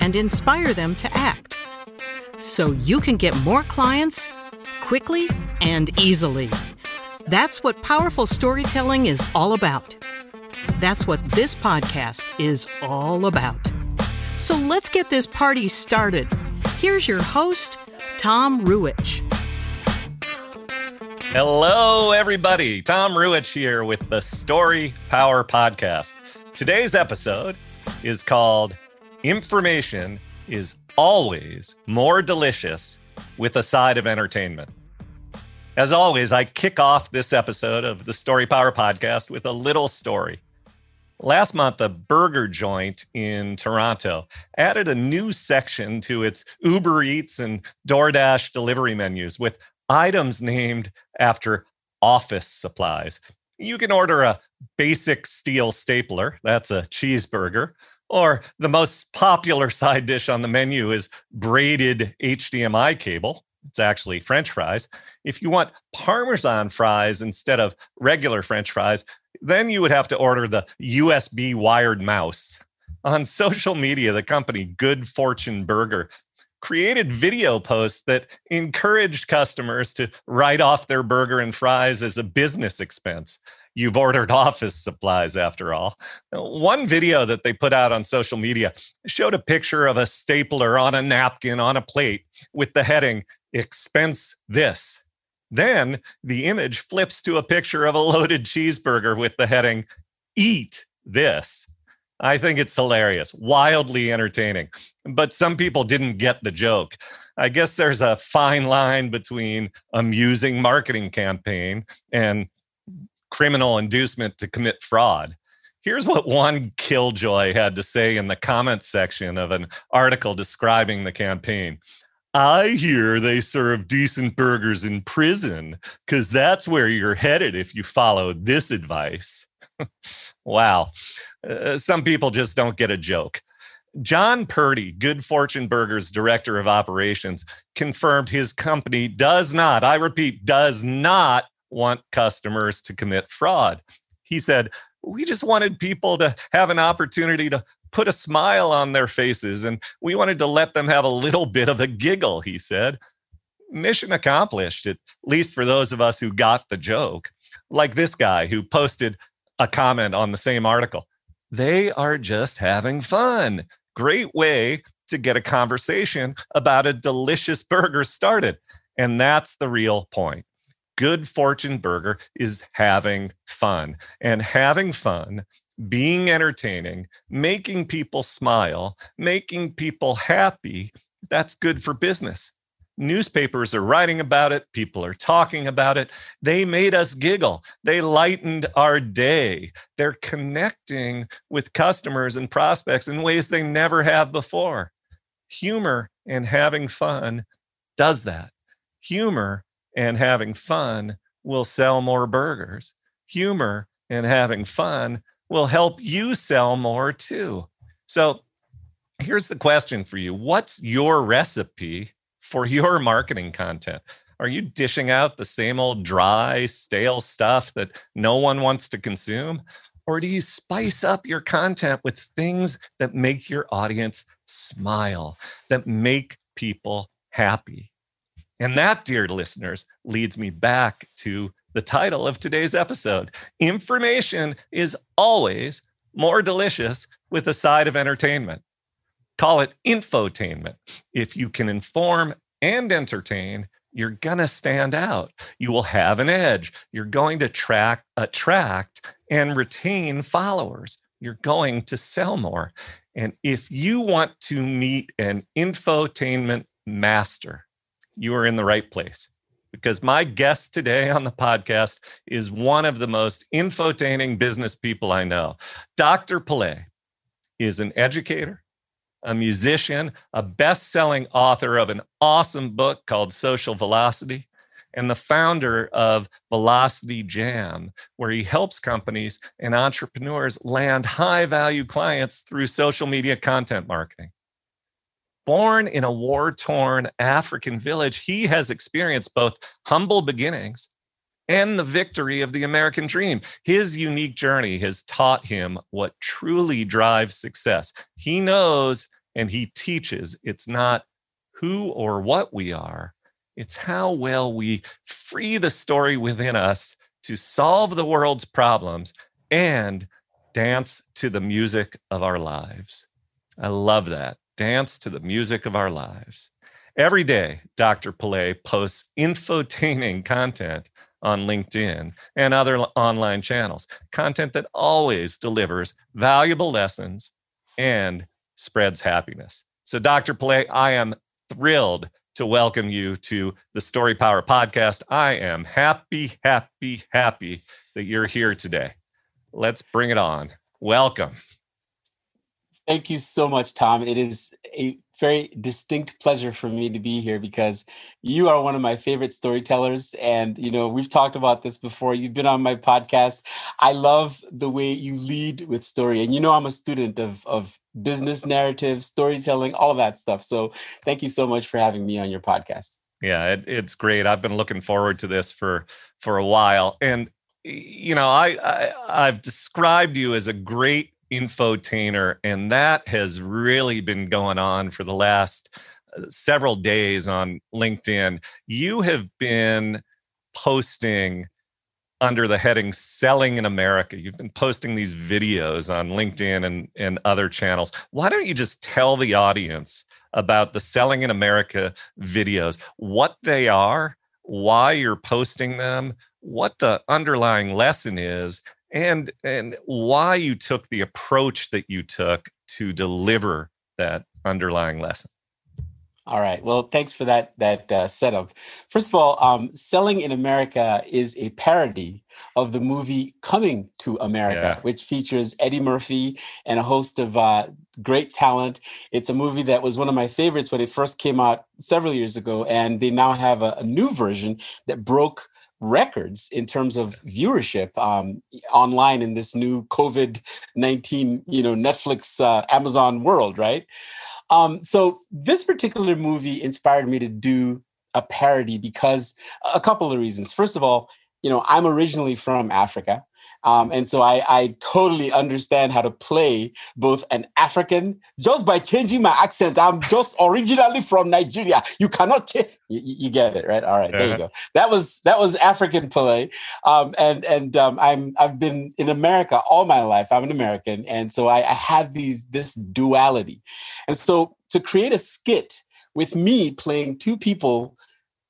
and inspire them to act so you can get more clients quickly and easily. That's what powerful storytelling is all about. That's what this podcast is all about. So let's get this party started. Here's your host, Tom Ruwitch. Hello, everybody. Tom Ruwitch here with the Story Power Podcast. Today's episode is called Information is Always More Delicious with a Side of Entertainment. As always, I kick off this episode of the Story Power podcast with a little story. Last month, a burger joint in Toronto added a new section to its Uber Eats and DoorDash delivery menus with items named after office supplies. You can order a basic steel stapler, that's a cheeseburger, or the most popular side dish on the menu is braided HDMI cable. It's actually French fries. If you want Parmesan fries instead of regular French fries, then you would have to order the USB wired mouse. On social media, the company Good Fortune Burger created video posts that encouraged customers to write off their burger and fries as a business expense. You've ordered office supplies after all. One video that they put out on social media showed a picture of a stapler on a napkin on a plate with the heading expense this. Then the image flips to a picture of a loaded cheeseburger with the heading, Eat this. I think it's hilarious, wildly entertaining. But some people didn't get the joke. I guess there's a fine line between amusing marketing campaign and criminal inducement to commit fraud. Here's what one killjoy had to say in the comments section of an article describing the campaign. I hear they serve decent burgers in prison because that's where you're headed if you follow this advice. wow. Uh, some people just don't get a joke. John Purdy, Good Fortune Burgers director of operations, confirmed his company does not, I repeat, does not want customers to commit fraud. He said, We just wanted people to have an opportunity to put a smile on their faces, and we wanted to let them have a little bit of a giggle, he said. Mission accomplished, at least for those of us who got the joke. Like this guy who posted a comment on the same article. They are just having fun. Great way to get a conversation about a delicious burger started. And that's the real point. Good Fortune Burger is having fun. And having fun being entertaining, making people smile, making people happy, that's good for business. Newspapers are writing about it, people are talking about it. They made us giggle, they lightened our day. They're connecting with customers and prospects in ways they never have before. Humor and having fun does that. Humor and having fun will sell more burgers. Humor and having fun will help you sell more too. So here's the question for you What's your recipe for your marketing content? Are you dishing out the same old dry, stale stuff that no one wants to consume? Or do you spice up your content with things that make your audience smile, that make people happy? And that, dear listeners, leads me back to the title of today's episode. Information is always more delicious with a side of entertainment. Call it infotainment. If you can inform and entertain, you're going to stand out. You will have an edge. You're going to track, attract and retain followers. You're going to sell more. And if you want to meet an infotainment master, you are in the right place because my guest today on the podcast is one of the most infotaining business people I know. Dr. Pele is an educator, a musician, a best selling author of an awesome book called Social Velocity, and the founder of Velocity Jam, where he helps companies and entrepreneurs land high value clients through social media content marketing. Born in a war torn African village, he has experienced both humble beginnings and the victory of the American dream. His unique journey has taught him what truly drives success. He knows and he teaches it's not who or what we are, it's how well we free the story within us to solve the world's problems and dance to the music of our lives. I love that. Dance to the music of our lives. Every day, Dr. Pele posts infotaining content on LinkedIn and other online channels, content that always delivers valuable lessons and spreads happiness. So, Dr. Pele, I am thrilled to welcome you to the Story Power podcast. I am happy, happy, happy that you're here today. Let's bring it on. Welcome. Thank you so much, Tom. It is a very distinct pleasure for me to be here because you are one of my favorite storytellers. And, you know, we've talked about this before. You've been on my podcast. I love the way you lead with story. And, you know, I'm a student of, of business narrative, storytelling, all of that stuff. So thank you so much for having me on your podcast. Yeah, it, it's great. I've been looking forward to this for for a while. And, you know, I, I I've described you as a great infotainer, and that has really been going on for the last uh, several days on LinkedIn. You have been posting under the heading Selling in America. You've been posting these videos on LinkedIn and, and other channels. Why don't you just tell the audience about the Selling in America videos, what they are, why you're posting them, what the underlying lesson is, and and why you took the approach that you took to deliver that underlying lesson. All right. Well thanks for that that uh, setup. First of all um, selling in america is a parody of the movie coming to america yeah. which features eddie murphy and a host of uh, great talent. It's a movie that was one of my favorites when it first came out several years ago and they now have a, a new version that broke records in terms of viewership um, online in this new COVID nineteen, you know, Netflix, uh, Amazon world, right? Um, so this particular movie inspired me to do a parody because a couple of reasons. First of all, you know, I'm originally from Africa. Um, and so I, I totally understand how to play both an African just by changing my accent. I'm just originally from Nigeria. You cannot change. You, you, get it, right? All right, there you go. That was that was African play. Um, and and um, I'm I've been in America all my life. I'm an American, and so I, I have these this duality. And so to create a skit with me playing two people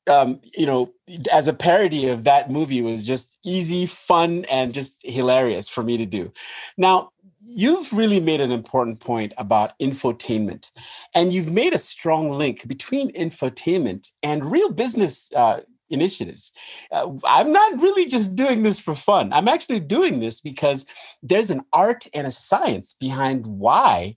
um, you know, as a parody of that movie was just easy, fun, and just hilarious for me to do. Now, you've really made an important point about infotainment, and you've made a strong link between infotainment and real business uh, initiatives. Uh, I'm not really just doing this for fun. I'm actually doing this because there's an art and a science behind why,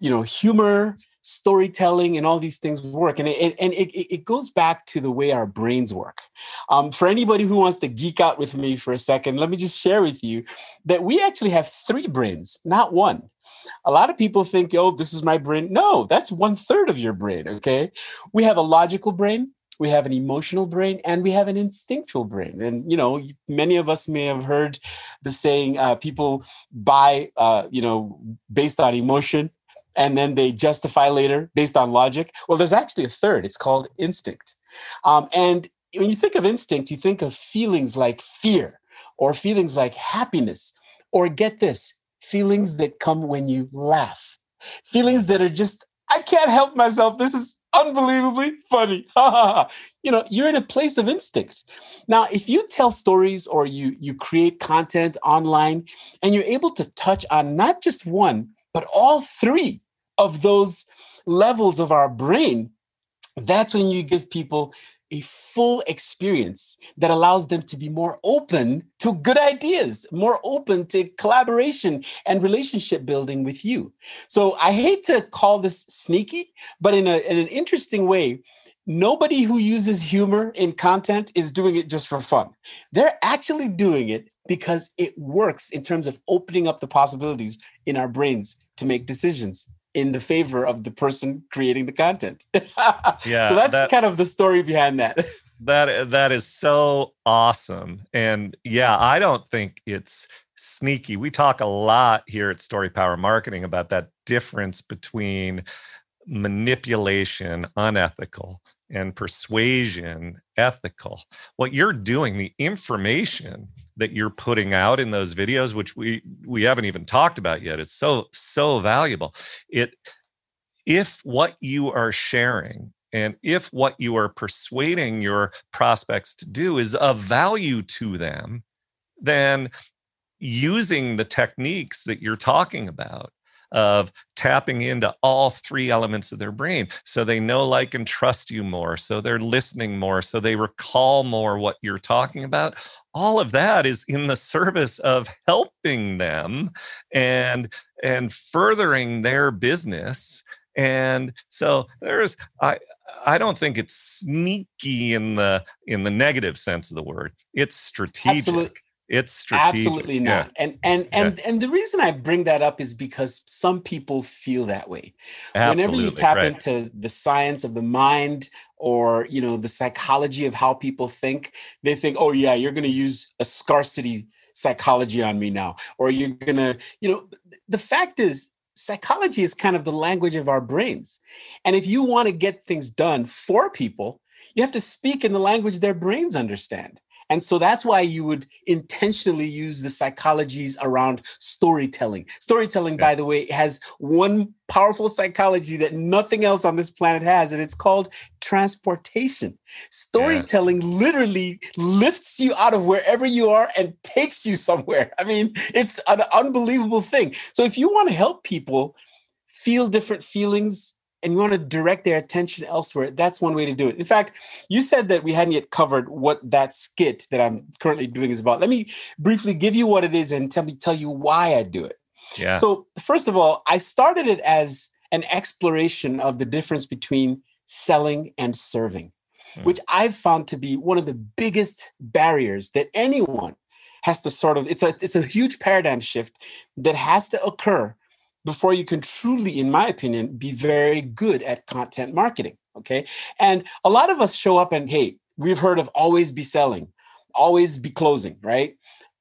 you know, humor storytelling and all these things work. And it, and it, it goes back to the way our brains work. Um, for anybody who wants to geek out with me for a second let me just share with you that we actually have three brains not one. A lot of people think oh this is my brain. No that's one third of your brain okay? We have a logical brain we have an emotional brain and we have an instinctual brain. And you know many of us may have heard the saying uh, people buy uh, you know based on emotion and then they justify later based on logic. Well, there's actually a third. It's called instinct. Um, and when you think of instinct, you think of feelings like fear or feelings like happiness, or get this, feelings that come when you laugh, feelings that are just, I can't help myself. This is unbelievably funny. you know, you're in a place of instinct. Now, if you tell stories or you you create content online and you're able to touch on not just one, but all three of those levels of our brain, that's when you give people a full experience that allows them to be more open to good ideas, more open to collaboration and relationship building with you. So I hate to call this sneaky, but in, a, in an interesting way, nobody who uses humor in content is doing it just for fun. They're actually doing it because it works in terms of opening up the possibilities in our brains to make decisions in the favor of the person creating the content. yeah. So that's that, kind of the story behind that. that that is so awesome. And yeah, I don't think it's sneaky. We talk a lot here at Story Power Marketing about that difference between manipulation, unethical, and persuasion, ethical. What you're doing, the information that you're putting out in those videos which we we haven't even talked about yet. It's so so valuable. It if what you are sharing and if what you are persuading your prospects to do is of value to them then using the techniques that you're talking about of tapping into all three elements of their brain. So they know, like, and trust you more. So they're listening more. So they recall more what you're talking about. All of that is in the service of helping them and and furthering their business. And so there's I I don't think it's sneaky in the in the negative sense of the word. It's strategic. Absolutely. It's strategic. Absolutely not. Yeah. And and and yeah. and the reason I bring that up is because some people feel that way. Absolutely. Whenever you tap right. into the science of the mind or you know the psychology of how people think, they think, "Oh yeah, you're going to use a scarcity psychology on me now." Or you're going to, you know, the fact is psychology is kind of the language of our brains. And if you want to get things done for people, you have to speak in the language their brains understand. And so that's why you would intentionally use the psychologies around storytelling. Storytelling, by the way, has one powerful psychology that nothing else on this planet has, and it's called transportation. Storytelling yeah. literally lifts you out of wherever you are and takes you somewhere. I mean, it's an unbelievable thing. So if you want to help people feel different feelings, and you want to direct their attention elsewhere, that's one way to do it. In fact, you said that we hadn't yet covered what that skit that I'm currently doing is about. Let me briefly give you what it is and tell me tell you why I do it. Yeah. So, first of all, I started it as an exploration of the difference between selling and serving, mm. which I've found to be one of the biggest barriers that anyone has to sort of it's a it's a huge paradigm shift that has to occur before you can truly, in my opinion, be very good at content marketing. Okay. And a lot of us show up and, hey, we've heard of always be selling, always be closing, right?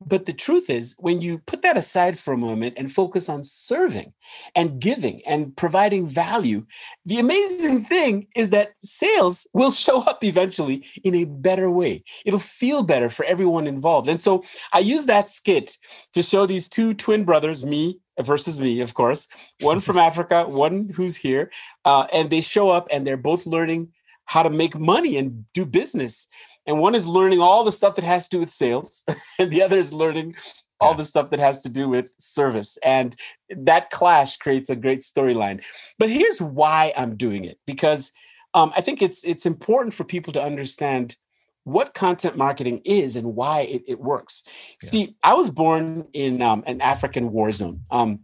But the truth is, when you put that aside for a moment and focus on serving and giving and providing value, the amazing thing is that sales will show up eventually in a better way. It'll feel better for everyone involved. And so I use that skit to show these two twin brothers, me versus me, of course, one from Africa, one who's here. Uh, and they show up and they're both learning how to make money and do business. And one is learning all the stuff that has to do with sales and the other is learning all the stuff that has to do with service. And that clash creates a great storyline. But here's why i'm doing it because um, i think it's it's important for people to understand what content marketing is and why it, it works yeah. see i was born in um, an african war zone um,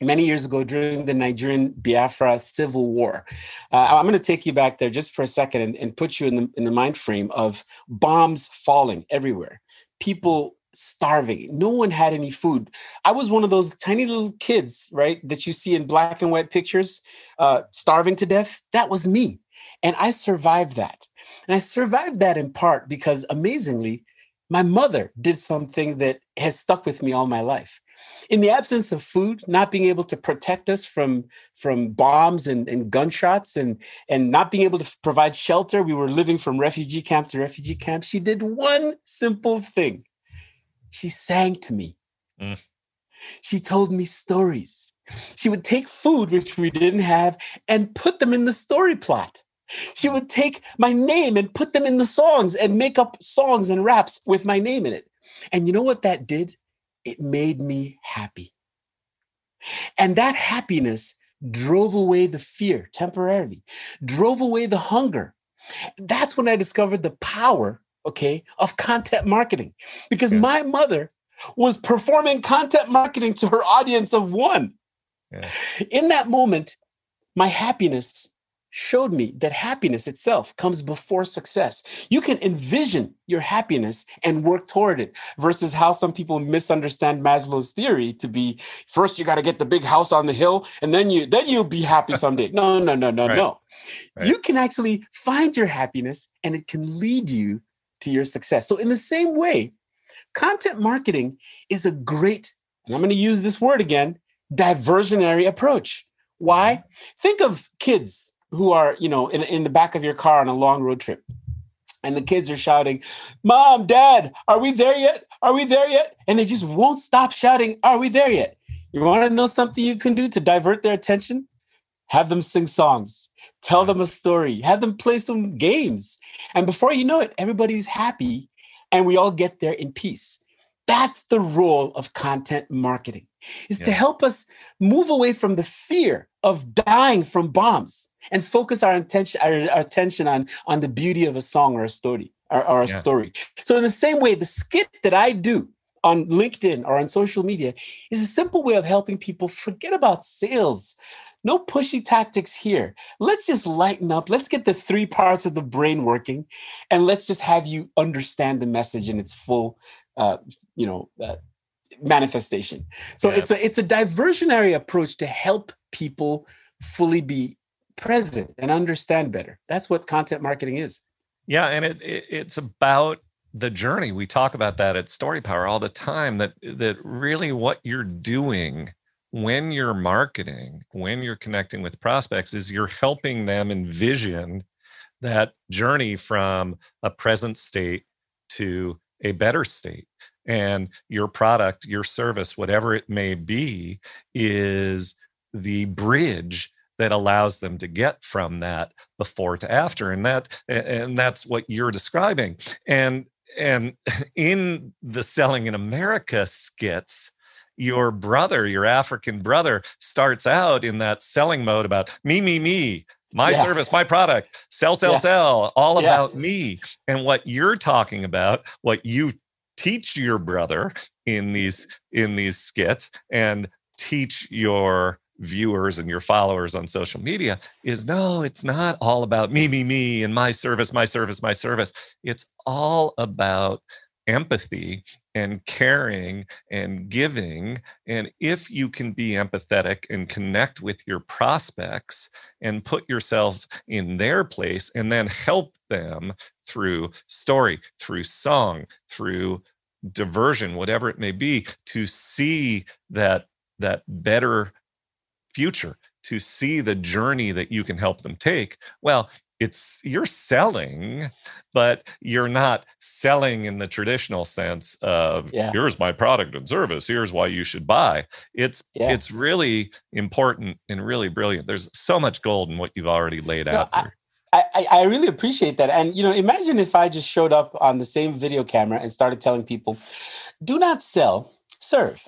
many years ago during the Nigerian Biafra civil war. Uh, I'm going to take you back there just for a second and, and put you in the, in the mind frame of bombs falling everywhere, people starving. No one had any food. I was one of those tiny little kids, right, that you see in black and white pictures, uh, starving to death. That was me. And I survived that. And I survived that in part because amazingly, my mother did something that has stuck with me all my life in the absence of food, not being able to protect us from from bombs and, and gunshots and and not being able to provide shelter, we were living from refugee camp to refugee camp. She did one simple thing. She sang to me. Mm. She told me stories. She would take food, which we didn't have, and put them in the story plot. She would take my name and put them in the songs and make up songs and raps with my name in it. And you know what that did? it made me happy. And that happiness drove away the fear temporarily, drove away the hunger, That's when I discovered the power, okay, of content marketing. Because yeah. my mother was performing content marketing to her audience of one. Yeah. In that moment, my happiness showed me that happiness itself comes before success. You can envision your happiness and work toward it versus how some people misunderstand Maslow's theory to be first you got to get the big house on the hill and then you then you'll be happy someday. No, no, no, no, right. no. Right. You can actually find your happiness and it can lead you to your success. So in the same way, content marketing is a great and I'm going to use this word again, diversionary approach. Why? Mm-hmm. Think of kids who are, you know, in, in the back of your car on a long road trip. And the kids are shouting, Mom, Dad, are we there yet? Are we there yet? And they just won't stop shouting, Are we there yet? You want to know something you can do to divert their attention? Have them sing songs, tell them a story, have them play some games. And before you know it, everybody's happy and we all get there in peace. That's the role of content marketing is yeah. to help us move away from the fear of dying from bombs and focus our attention our, our attention on on the beauty of a song or a story or, or a yeah. story so in the same way the skit that i do on linkedin or on social media is a simple way of helping people forget about sales no pushy tactics here. Let's just lighten up. Let's get the three parts of the brain working, and let's just have you understand the message in its full, uh, you know, uh, manifestation. So yeah. it's a it's a diversionary approach to help people fully be present and understand better. That's what content marketing is. Yeah, and it, it it's about the journey. We talk about that at Story Power all the time. That that really what you're doing when you're marketing, when you're connecting with prospects, is you're helping them envision that journey from a present state to a better state and your product your service whatever it may be is the bridge that allows them to get from that before to after and that and that's what you're describing and and in the selling in america skits your brother your african brother starts out in that selling mode about me me me my yeah. service my product sell sell yeah. sell all yeah. about me and what you're talking about what you teach your brother in these in these skits and teach your viewers and your followers on social media is no it's not all about me me me and my service my service my service it's all about empathy and caring and giving. And if you can be empathetic and connect with your prospects and put yourself in their place and then help them through story, through song, through diversion, whatever it may be, to see that that better future to see the journey that you can help them take well it's you're selling but you're not selling in the traditional sense of yeah. here's my product and service here's why you should buy it's yeah. it's really important and really brilliant there's so much gold in what you've already laid no, out there I, I really appreciate that. And you know, imagine if I just showed up on the same video camera and started telling people, do not sell, serve.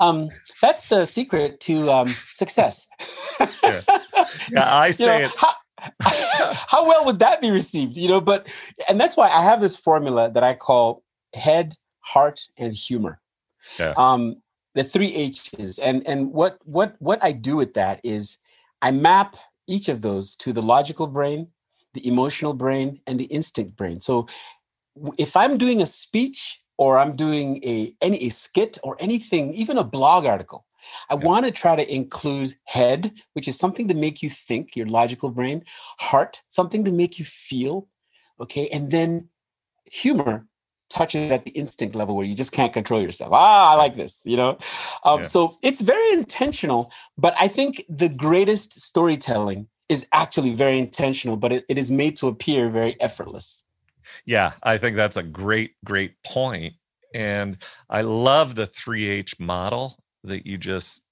Um, that's the secret to um, success. yeah. yeah. I say you know, it. How, how well would that be received? You know, but and that's why I have this formula that I call head, heart, and humor. Yeah. Um, the three H's. And and what what what I do with that is I map each of those to the logical brain, the emotional brain, and the instinct brain. So if I'm doing a speech or I'm doing a any a skit or anything, even a blog article, I yeah. want to try to include head, which is something to make you think, your logical brain, heart, something to make you feel, okay, and then humor touches at the instinct level where you just can't control yourself. Ah, I like this, you know? Um, yeah. So it's very intentional, but I think the greatest storytelling is actually very intentional, but it, it is made to appear very effortless. Yeah, I think that's a great, great point. And I love the 3H model that you just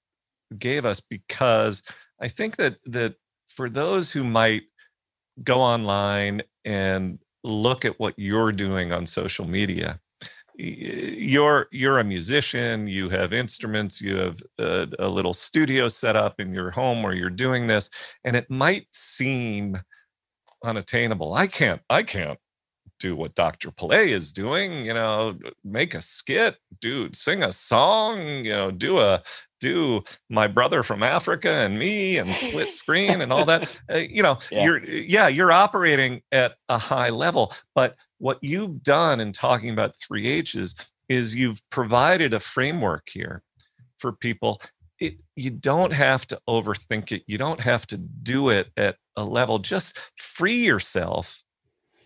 gave us because I think that that for those who might go online and look at what you're doing on social media you're you're a musician you have instruments you have a, a, little studio set up in your home where you're doing this and it might seem unattainable. I can't, I can't do what Dr. Pele is doing, you know, make a skit, dude, sing a song, you know, do a do my brother from Africa and me and split screen and all that. Uh, you know, yeah. you're yeah, you're operating at a high level, but what you've done in talking about 3 H's is you've provided a framework here for people it, you don't have to overthink it. You don't have to do it at a level. Just free yourself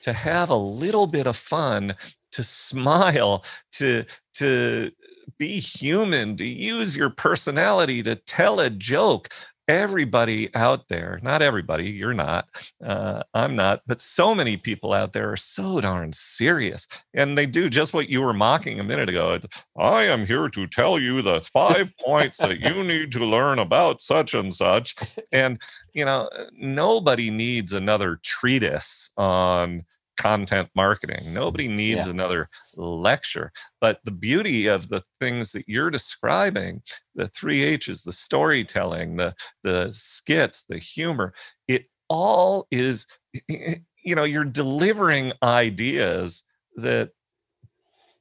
to have a little bit of fun, to smile, to to be human, to use your personality to tell a joke everybody out there, not everybody, you're not, uh, I'm not, but so many people out there are so darn serious. And they do just what you were mocking a minute ago. I am here to tell you the five points that you need to learn about such and such. And, you know, nobody needs another treatise on content marketing. Nobody needs yeah. another lecture. But the beauty of the things that you're describing, the three H's, the storytelling, the the skits, the humor, it all is, you know, you're delivering ideas that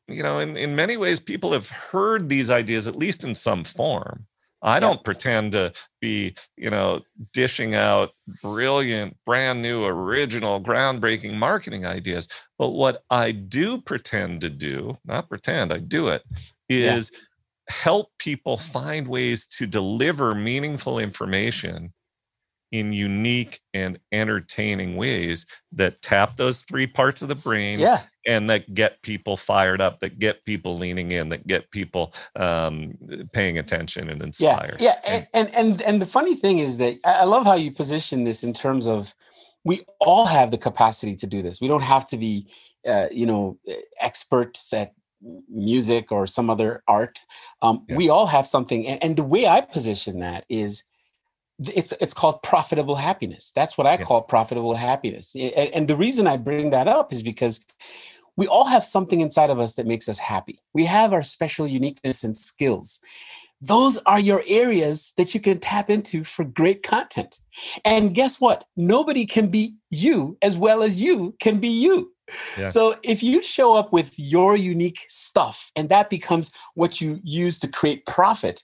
you know in, in many ways people have heard these ideas at least in some form I don't pretend to be, you know, dishing out brilliant, brand new, original, groundbreaking marketing ideas. But what I do pretend to do, not pretend, I do it, is yeah. help people find ways to deliver meaningful information in unique and entertaining ways that tap those three parts of the brain yeah. and that get people fired up that get people leaning in that get people um, paying attention and inspired yeah, yeah. And, and and the funny thing is that i love how you position this in terms of we all have the capacity to do this we don't have to be uh, you know experts at music or some other art um, yeah. we all have something and, and the way i position that is it's it's called profitable happiness. That's what I yeah. call profitable happiness. And, and the reason I bring that up is because we all have something inside of us that makes us happy. We have our special uniqueness and skills. Those are your areas that you can tap into for great content. And guess what? Nobody can be you as well as you can be you. Yeah. So if you show up with your unique stuff and that becomes what you use to create profit,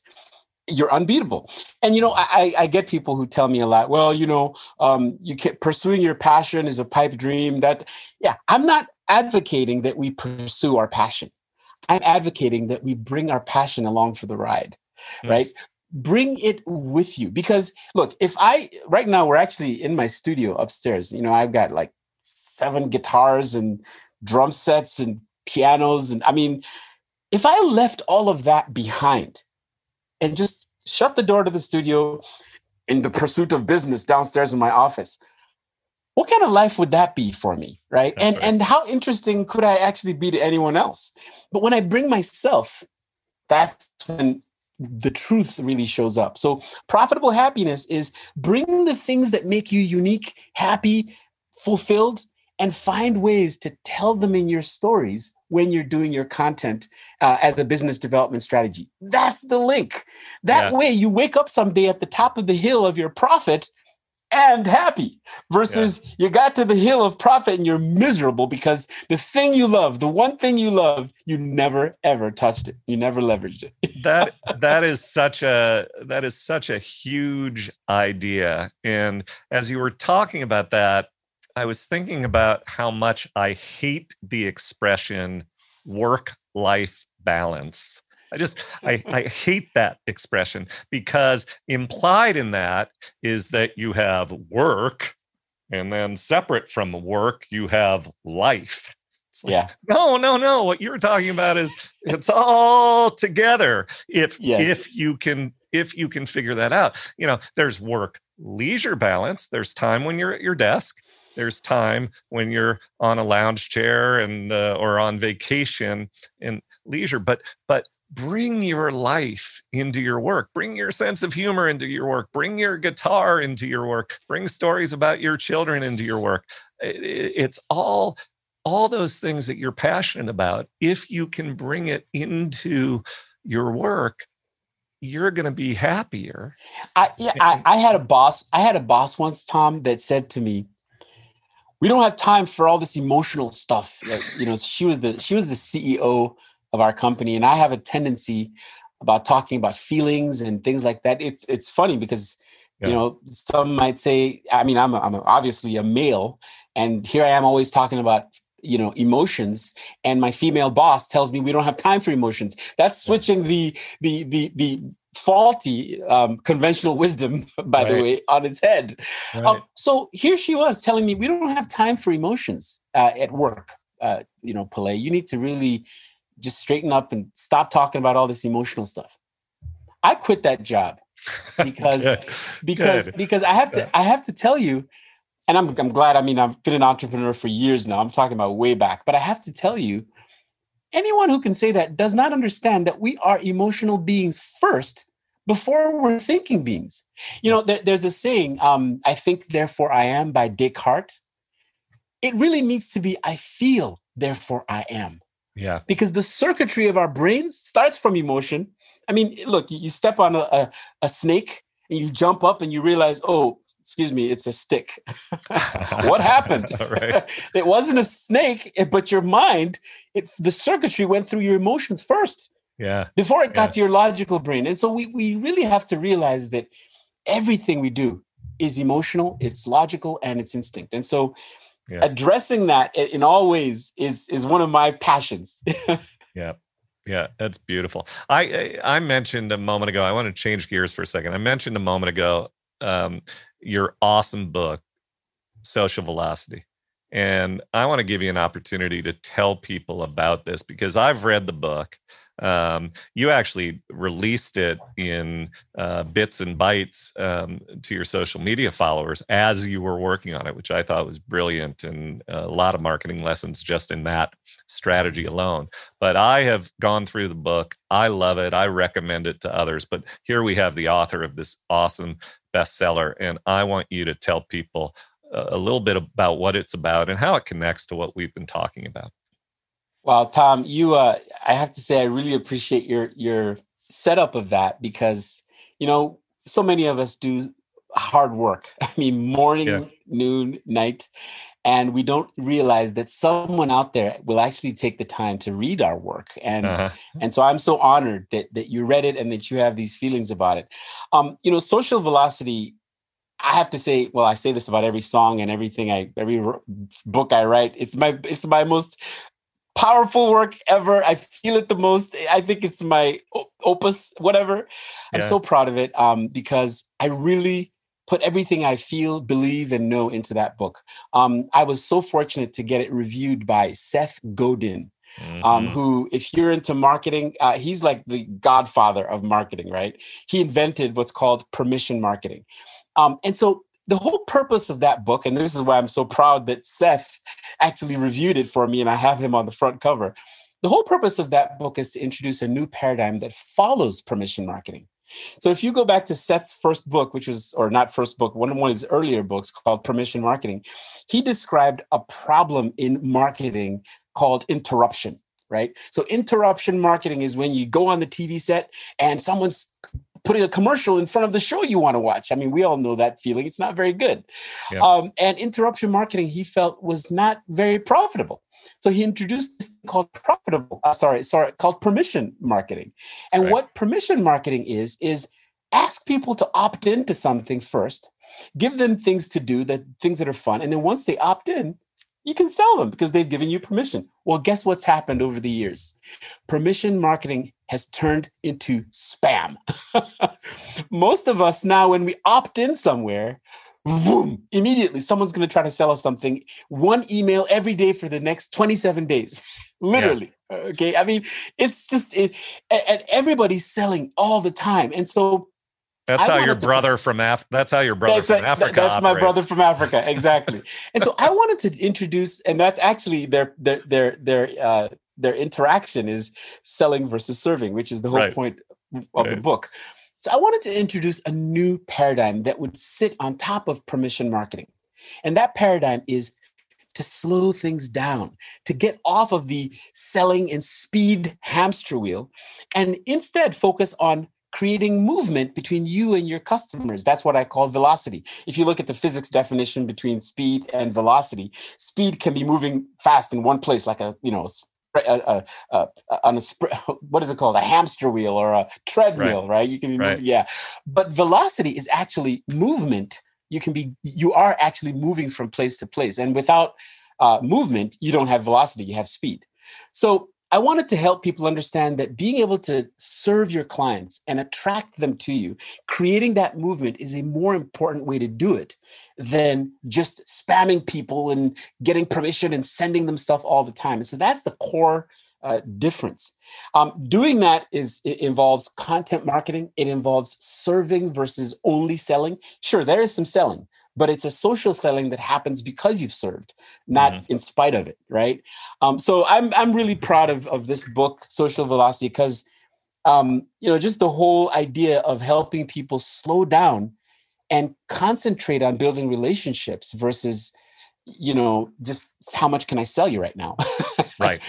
you're unbeatable. And you know, I, I get people who tell me a lot. Well, you know, um, you can pursuing your passion is a pipe dream. That, yeah, I'm not advocating that we pursue our passion. I'm advocating that we bring our passion along for the ride, mm. right? Bring it with you because look, if I right now we're actually in my studio upstairs. You know, I've got like seven guitars and drum sets and pianos, and I mean, if I left all of that behind and just shut the door to the studio in the pursuit of business downstairs in my office. What kind of life would that be for me right? That's and right. and how interesting could i actually be to anyone else? But when i bring myself that's when the truth really shows up. So profitable happiness is bring the things that make you unique happy fulfilled and find ways to tell them in your stories when you're doing your content uh, as a business development strategy. That's the link. That yeah. way, you wake up someday at the top of the hill of your profit and happy versus yeah. you got to the hill of profit and you're miserable because the thing you love, the one thing you love, you never ever touched it. You never leveraged it. that that is such a that is such a huge idea. And as you were talking about that, I was thinking about how much I hate the expression work life balance. I just I, I hate that expression because implied in that is that you have work and then separate from work you have life. Like, yeah. No, no, no. What you're talking about is it's all together. If yes. if you can if you can figure that out. You know, there's work leisure balance. There's time when you're at your desk there's time when you're on a lounge chair and uh, or on vacation and leisure but but bring your life into your work. Bring your sense of humor into your work. Bring your guitar into your work. Bring stories about your children into your work. It's all all those things that you're passionate about if you can bring it into your work you're going to be happier. I yeah I, I had a boss i had a boss once tom that said to me we don't have time for all this emotional stuff. Like, you know, she was the she was the CEO of our company, and I have a tendency about talking about feelings and things like that. It's it's funny because yeah. you know some might say, I mean, I'm a, I'm a, obviously a male, and here I am always talking about you know emotions and my female boss tells me we don't have time for emotions that's switching the the the the faulty um, conventional wisdom, by right. the way, on its head. Right. Um, so here she was telling me, we don't have time for emotions uh, at work. Uh, you know, Pele, you need to really just straighten up and stop talking about all this emotional stuff. I quit that job because Good. because Good. because I have to I have to tell you, and I'm I'm glad. I mean, I've been an entrepreneur for years now. I'm talking about way back, but I have to tell you Anyone who can say that does not understand that we are emotional beings first before we're thinking beings. You know, there, there's a saying, um, I think, therefore I am by Descartes. It really needs to be, I feel, therefore I am. Yeah. Because the circuitry of our brains starts from emotion. I mean, look, you step on a, a, a snake and you jump up and you realize, oh, excuse me, it's a stick. what happened? it wasn't a snake, eh, but your mind, it, the circuitry went through your emotions first. Yeah. Before it got yeah. to your logical brain. And so we, we really have to realize that everything we do is emotional, it's logical, and it's instinct. And so yeah. addressing that in all ways is is one of my passions. yeah. Yeah, that's beautiful. I I mentioned a moment ago. I want to change gears for a second. I mentioned a moment ago um, your awesome book, Social Velocity. And I want to give you an opportunity to tell people about this because I've read the book. Um, you actually released it in uh, bits and bytes um, to your social media followers as you were working on it, which I thought was brilliant and a lot of marketing lessons just in that strategy alone. But I have gone through the book. I love it. I recommend it to others. But here we have the author of this awesome bestseller. And I want you to tell people a little bit about what it's about and how it connects to what we've been talking about. Well, Tom, you uh, I have to say I really appreciate your your setup of that because you know so many of us do hard work. I mean, morning, yeah. noon, night, and we don't realize that someone out there will actually take the time to read our work. And uh-huh. and so i'm so honored that that you read it and that you have these feelings about it. Um you know social velocity i have to say well i say this about every song and everything i every book i write. It's my it's my most powerful work ever. I feel it the most. I think it's my opus whatever. Yeah. i'm so proud of it um because i really put everything I feel, believe, and know into that book. Um, I was so fortunate to get it reviewed by Seth Godin. Um, mm-hmm. Um, who, if you're into marketing, uh, he's like the godfather of marketing, right? He invented what's called permission marketing. Um, and so the whole purpose of that book, and this is why I'm so proud that Seth actually reviewed it for me and I have him on the front cover. The whole purpose of that book is to introduce a new paradigm that follows permission marketing. So if you go back to Seth's first book, which was, or not first book, one of one of his earlier books called Permission Marketing, he described a problem in marketing called interruption, right? So interruption marketing is when you go on the TV set and someone's putting a commercial in front of the show you want to watch. I mean, we all know that feeling. It's not very good. Yeah. Um, and interruption marketing, he felt, was not very profitable. So he introduced this called profitable, uh, sorry, sorry, called permission marketing. And right. what permission marketing is, is ask people to opt into something first, give them things to do, that things that are fun. And then once they opt in, you can sell them because they've given you permission. Well, guess what's happened over the years? Permission marketing has turned into spam. Most of us now, when we opt in somewhere, boom, immediately someone's going to try to sell us something. One email every day for the next 27 days, literally. Yeah. Okay. I mean, it's just, it, and everybody's selling all the time. And so that's I how your brother to, from Af- That's how your brother from a, Africa. That's operates. my brother from Africa, exactly. and so I wanted to introduce, and that's actually their their their their uh, their interaction is selling versus serving, which is the whole right. point of right. the book. So I wanted to introduce a new paradigm that would sit on top of permission marketing. And that paradigm is to slow things down, to get off of the selling and speed hamster wheel, and instead focus on creating movement between you and your customers. That's what I call velocity. If you look at the physics definition between speed and velocity, speed can be moving fast in one place, like a, you know, a, a, a, on a what is it called a hamster wheel or a treadmill right, right? you can right. moving, yeah but velocity is actually movement you can be you are actually moving from place to place and without uh, movement you don't have velocity you have speed so I wanted to help people understand that being able to serve your clients and attract them to you, creating that movement is a more important way to do it than just spamming people and getting permission and sending them stuff all the time. And so that's the core uh, difference. Um, doing that is it involves content marketing. It involves serving versus only selling. Sure, there is some selling, but it's a social selling that happens because you've served, not mm-hmm. in spite of it, right? Um, so I'm I'm really proud of of this book, Social Velocity, because um, you know just the whole idea of helping people slow down and concentrate on building relationships versus you know just how much can I sell you right now? right,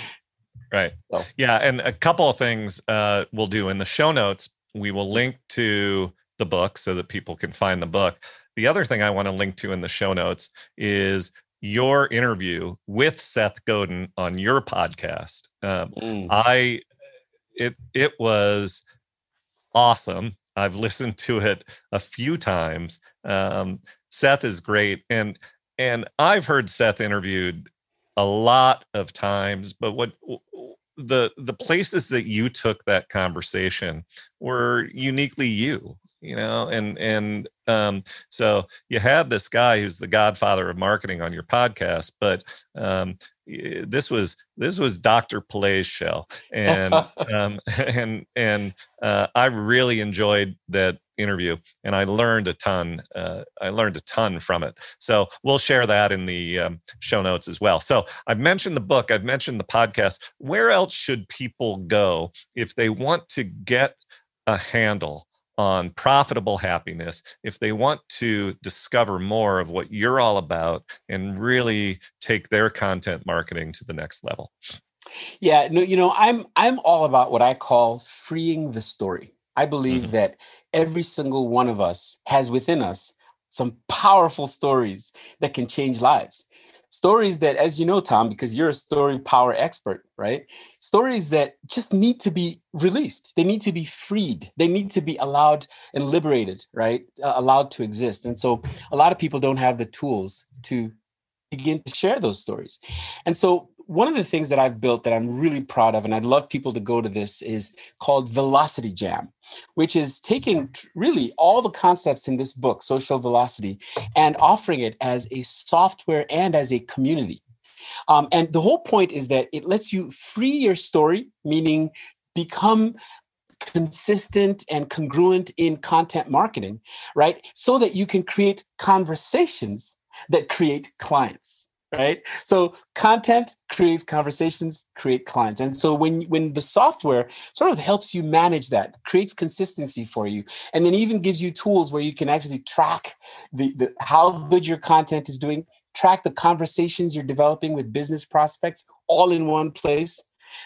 right, so. yeah, and a couple of things uh, we'll do in the show notes. We will link to the book so that people can find the book the other thing I want to link to in the show notes is your interview with Seth Godin on your podcast. Um, mm. I it it was awesome. I've listened to it a few times. Um, Seth is great, and and I've heard Seth interviewed a lot of times. But what the the places that you took that conversation were uniquely you you know and and um, so you have this guy who's the godfather of marketing on your podcast but um, this was this was dr Pele's show. And um, and and uh, i really enjoyed that interview and i learned a ton uh, i learned a ton from it. So we'll share that in the um, show notes as well. So i've mentioned the book i've mentioned the podcast. Where else should people go if they want to get a handle on profitable happiness if they want to discover more of what you're all about and really take their content marketing to the next level. Yeah no you know i'm i'm all about what i call freeing the story. I believe mm-hmm. that every single one of us has within us some powerful stories that can change lives stories that as you know tom because you're a story power expert right? Stories that just need to be released. They need to be freed. They need to be allowed and liberated right? Uh, allowed to exist. And so a lot of people don't have the tools to begin to share those stories. And so one of the things that I've built that I'm really proud of, and I'd love people to go to this, is called Velocity Jam, which is taking really all the concepts in this book, Social Velocity, and offering it as a software and as a community. Um, and the whole point is that it lets you free your story, meaning become consistent and congruent in content marketing, right? So that you can create conversations that create clients right? So content creates conversations create clients. And so when when the software sort of helps you manage that creates consistency for you and then even gives you tools where you can actually track the, the how good your content is doing track the conversations you're developing with business prospects all in one place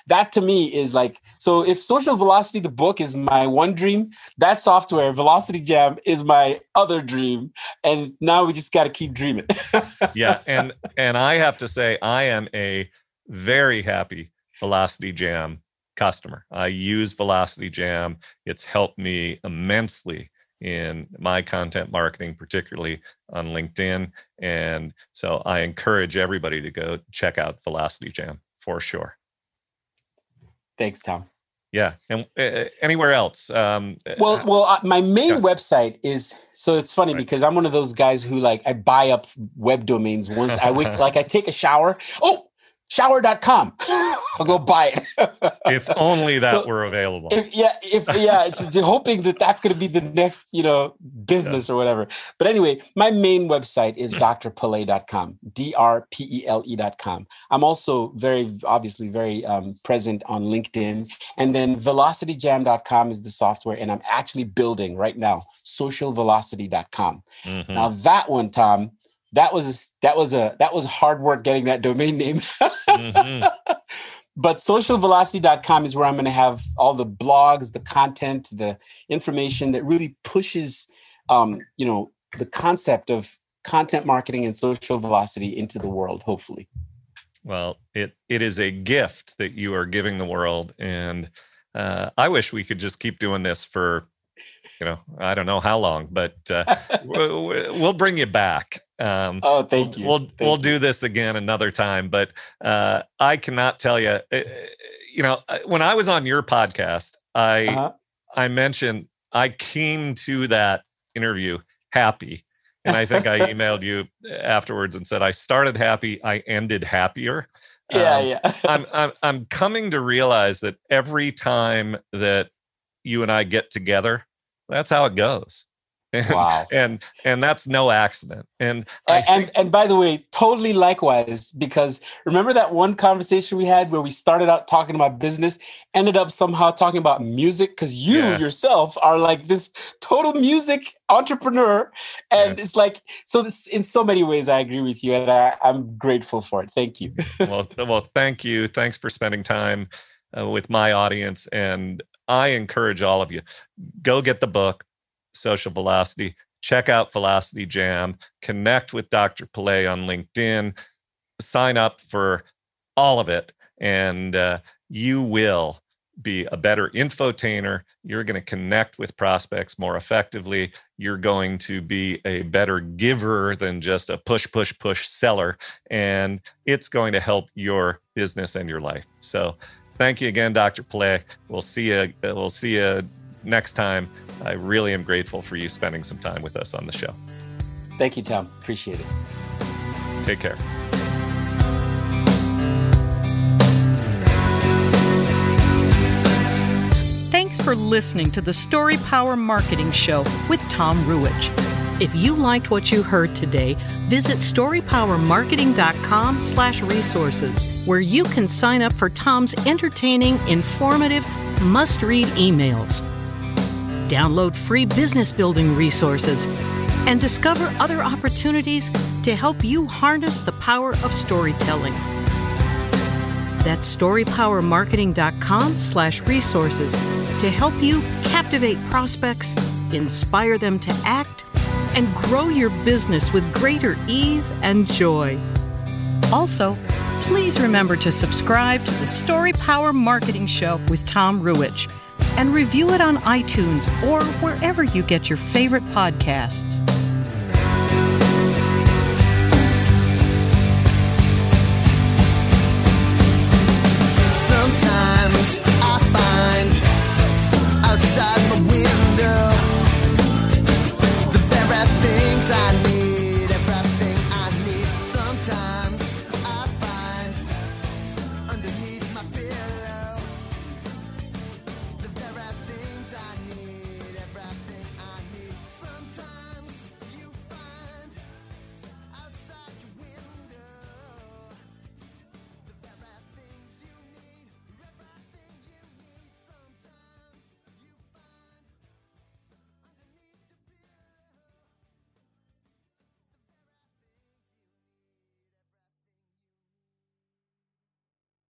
that to me is like so if social velocity the book is my one dream that software velocity jam is my other dream and now we just got to keep dreaming yeah and and i have to say i am a very happy velocity jam customer i use velocity jam it's helped me immensely in my content marketing, particularly on LinkedIn. And so I encourage everybody to go check out Velocity Jam for sure. Thanks, Tom. Yeah, and uh, anywhere else? Um, well, uh, well, uh, my main yeah. website is so it's funny right. because I'm one of those guys who like I buy up web domains once I wake like I take a shower. Oh, shower.com. I'll go buy it. if only that so, were available. If, yeah, if yeah, it's hoping that that's going to be the next, you know, business yeah. or whatever. But anyway, my main website is drpele.com, D R P E L E.com. I'm also very obviously very um, present on LinkedIn. And then velocityjam.com is the software and I'm actually building right now socialvelocity.com. Mm-hmm. Now that one Tom that was that was a that was hard work getting that domain name. mm-hmm. but socialvelocity.com is where I'm going to have all the blogs, the content, the information that really pushes, um, you know, the concept of content marketing and social velocity into the world. Hopefully. Well, it it is a gift that you are giving the world, and uh, I wish we could just keep doing this for you know, I don't know how long, but uh, we'll bring you back. Um, oh, thank you. We'll thank we'll you. do this again another time. But uh, I cannot tell you. Uh, you know, when I was on your podcast, I uh-huh. I mentioned I came to that interview happy, and I think I emailed you afterwards and said I started happy, I ended happier. Yeah, um, yeah. I'm I'm I'm coming to realize that every time that you and I get together, that's how it goes. And, wow. and and that's no accident. And and, think- and, by the way, totally likewise, because remember that one conversation we had where we started out talking about business, ended up somehow talking about music because you yeah. yourself are like this total music entrepreneur, and yeah. it's like so. This in so many ways, I agree with you, and I, I'm grateful for it. Thank you. well, well, thank you. Thanks for spending time. Uh, with my audience and I encourage all of you go get the book, Social Velocity. Check out Velocity Jam. Connect with Dr. Pele on LinkedIn. Sign up for all of it, and uh, you will be a better infotainer. You're going to connect with prospects more effectively. You're going to be a better giver than just a push, push, push seller. And it's going to help your business and your life. So thank you again, Dr. Pele. We'll see you. We'll see you next time. I really am grateful for you spending some time with us on the show. Thank you, Tom. Appreciate it. Take care. Thanks for listening to the Story Power Marketing Show with Tom Ruwitch. If you liked what you heard today, visit storypowermarketing.com slash resources, where you can sign up for Tom's entertaining, informative, must-read emails. Download free business building resources and discover other opportunities to help you harness the power of storytelling. That's storypowermarketing.com slash resources to help you captivate prospects, inspire them to act, and grow your business with greater ease and joy. Also, please remember to subscribe to the Story Power Marketing Show with Tom Ruwitch and review it on iTunes or wherever you get your favorite podcasts.